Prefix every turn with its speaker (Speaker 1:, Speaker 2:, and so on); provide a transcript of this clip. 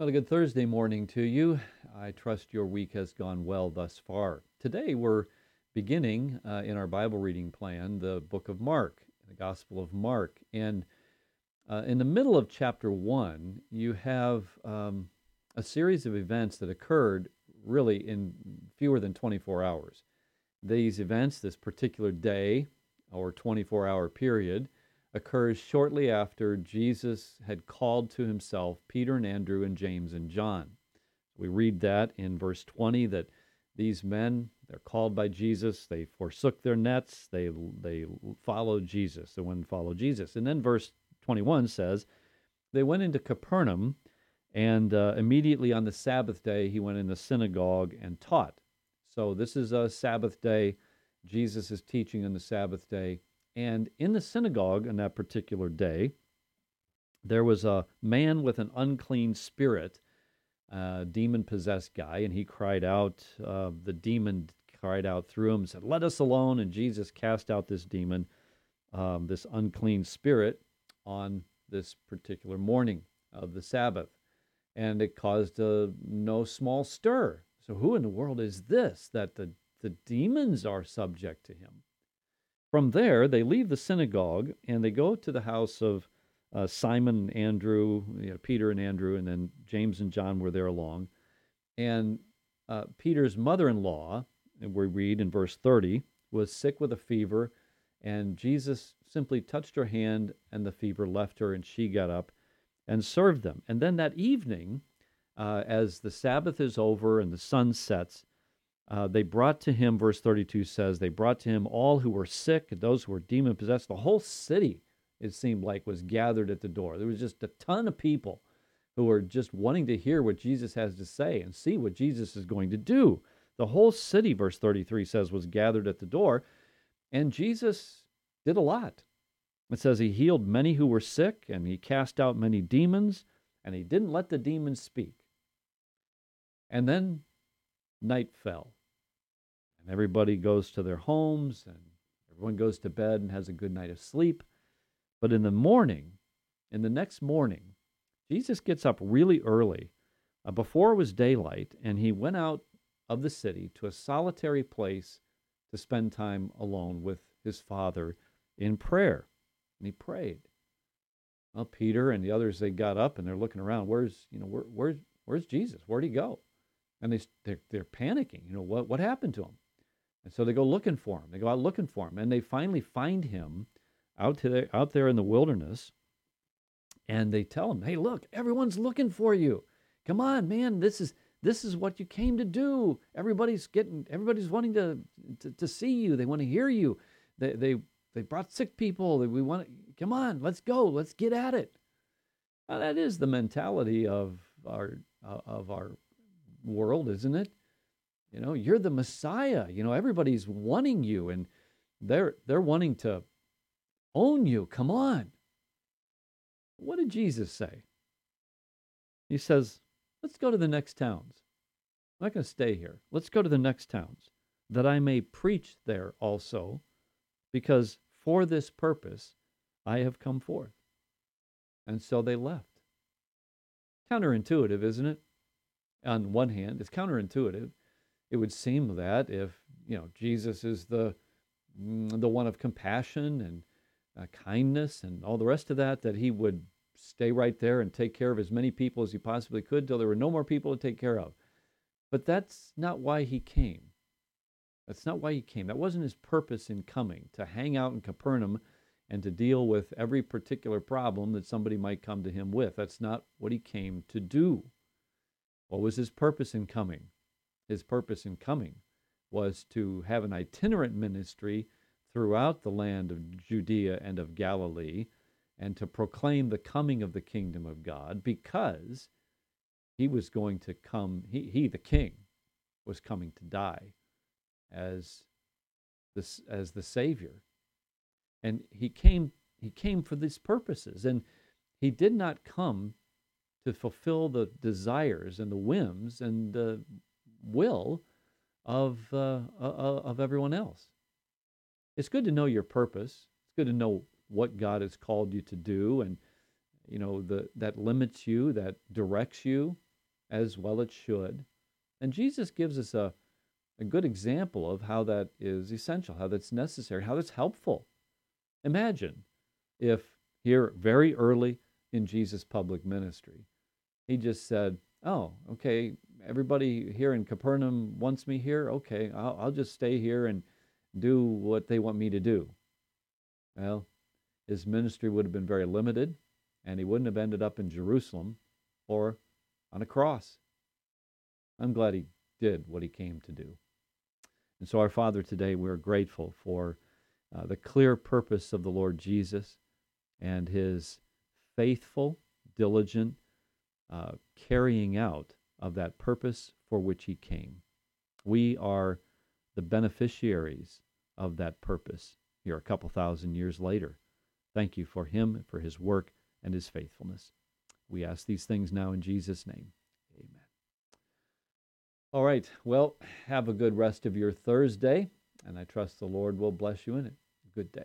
Speaker 1: Well, a good Thursday morning to you. I trust your week has gone well thus far. Today we're beginning uh, in our Bible reading plan the book of Mark, the Gospel of Mark. And uh, in the middle of chapter one, you have um, a series of events that occurred really in fewer than 24 hours. These events, this particular day or 24 hour period, occurs shortly after Jesus had called to himself Peter and Andrew and James and John. We read that in verse 20 that these men, they're called by Jesus, they forsook their nets, they, they followed Jesus, the one followed Jesus. And then verse 21 says, They went into Capernaum, and uh, immediately on the Sabbath day, he went in the synagogue and taught. So this is a Sabbath day. Jesus is teaching on the Sabbath day. And in the synagogue on that particular day, there was a man with an unclean spirit, a demon possessed guy, and he cried out. Uh, the demon cried out through him and said, Let us alone. And Jesus cast out this demon, um, this unclean spirit, on this particular morning of the Sabbath. And it caused a no small stir. So, who in the world is this that the, the demons are subject to him? From there, they leave the synagogue and they go to the house of uh, Simon and Andrew, you know, Peter and Andrew, and then James and John were there along. And uh, Peter's mother in law, we read in verse 30, was sick with a fever, and Jesus simply touched her hand, and the fever left her, and she got up and served them. And then that evening, uh, as the Sabbath is over and the sun sets, uh, they brought to him, verse 32 says, they brought to him all who were sick, those who were demon possessed. The whole city, it seemed like, was gathered at the door. There was just a ton of people who were just wanting to hear what Jesus has to say and see what Jesus is going to do. The whole city, verse 33 says, was gathered at the door, and Jesus did a lot. It says he healed many who were sick, and he cast out many demons, and he didn't let the demons speak. And then night fell and everybody goes to their homes and everyone goes to bed and has a good night of sleep. But in the morning, in the next morning, Jesus gets up really early uh, before it was daylight and he went out of the city to a solitary place to spend time alone with his father in prayer. And he prayed. Well, Peter and the others, they got up and they're looking around. Where's, you know, where, where's, where's Jesus? Where'd he go? And they, they're, they're panicking. You know, what, what happened to him? And so they go looking for him. They go out looking for him, and they finally find him out there, out there in the wilderness. And they tell him, "Hey, look, everyone's looking for you. Come on, man. This is this is what you came to do. Everybody's getting, everybody's wanting to to, to see you. They want to hear you. They they they brought sick people. We want to come on. Let's go. Let's get at it." Now, that is the mentality of our of our world, isn't it? You know, you're the Messiah. You know, everybody's wanting you and they're they're wanting to own you. Come on. What did Jesus say? He says, Let's go to the next towns. I'm not going to stay here. Let's go to the next towns, that I may preach there also, because for this purpose I have come forth. And so they left. Counterintuitive, isn't it? On one hand, it's counterintuitive it would seem that if you know Jesus is the mm, the one of compassion and uh, kindness and all the rest of that, that he would stay right there and take care of as many people as he possibly could till there were no more people to take care of. But that's not why he came. That's not why he came. That wasn't his purpose in coming, to hang out in Capernaum and to deal with every particular problem that somebody might come to him with. That's not what he came to do. What was his purpose in coming? his purpose in coming was to have an itinerant ministry throughout the land of Judea and of Galilee and to proclaim the coming of the kingdom of God because he was going to come, he, he the king, was coming to die as the, as the Savior. And he came, he came for these purposes. And he did not come to fulfill the desires and the whims and the will of, uh, of everyone else. It's good to know your purpose. It's good to know what God has called you to do and you know the that limits you, that directs you as well it should. And Jesus gives us a a good example of how that is essential, how that's necessary, how that's helpful. Imagine if here very early in Jesus' public ministry, he just said, Oh, okay, everybody here in Capernaum wants me here. Okay, I'll, I'll just stay here and do what they want me to do. Well, his ministry would have been very limited, and he wouldn't have ended up in Jerusalem or on a cross. I'm glad he did what he came to do. And so, our Father, today we're grateful for uh, the clear purpose of the Lord Jesus and his faithful, diligent uh, carrying out of that purpose for which he came. We are the beneficiaries of that purpose here a couple thousand years later. Thank you for him, for his work, and his faithfulness. We ask these things now in Jesus' name. Amen. All right. Well, have a good rest of your Thursday, and I trust the Lord will bless you in it. Good day.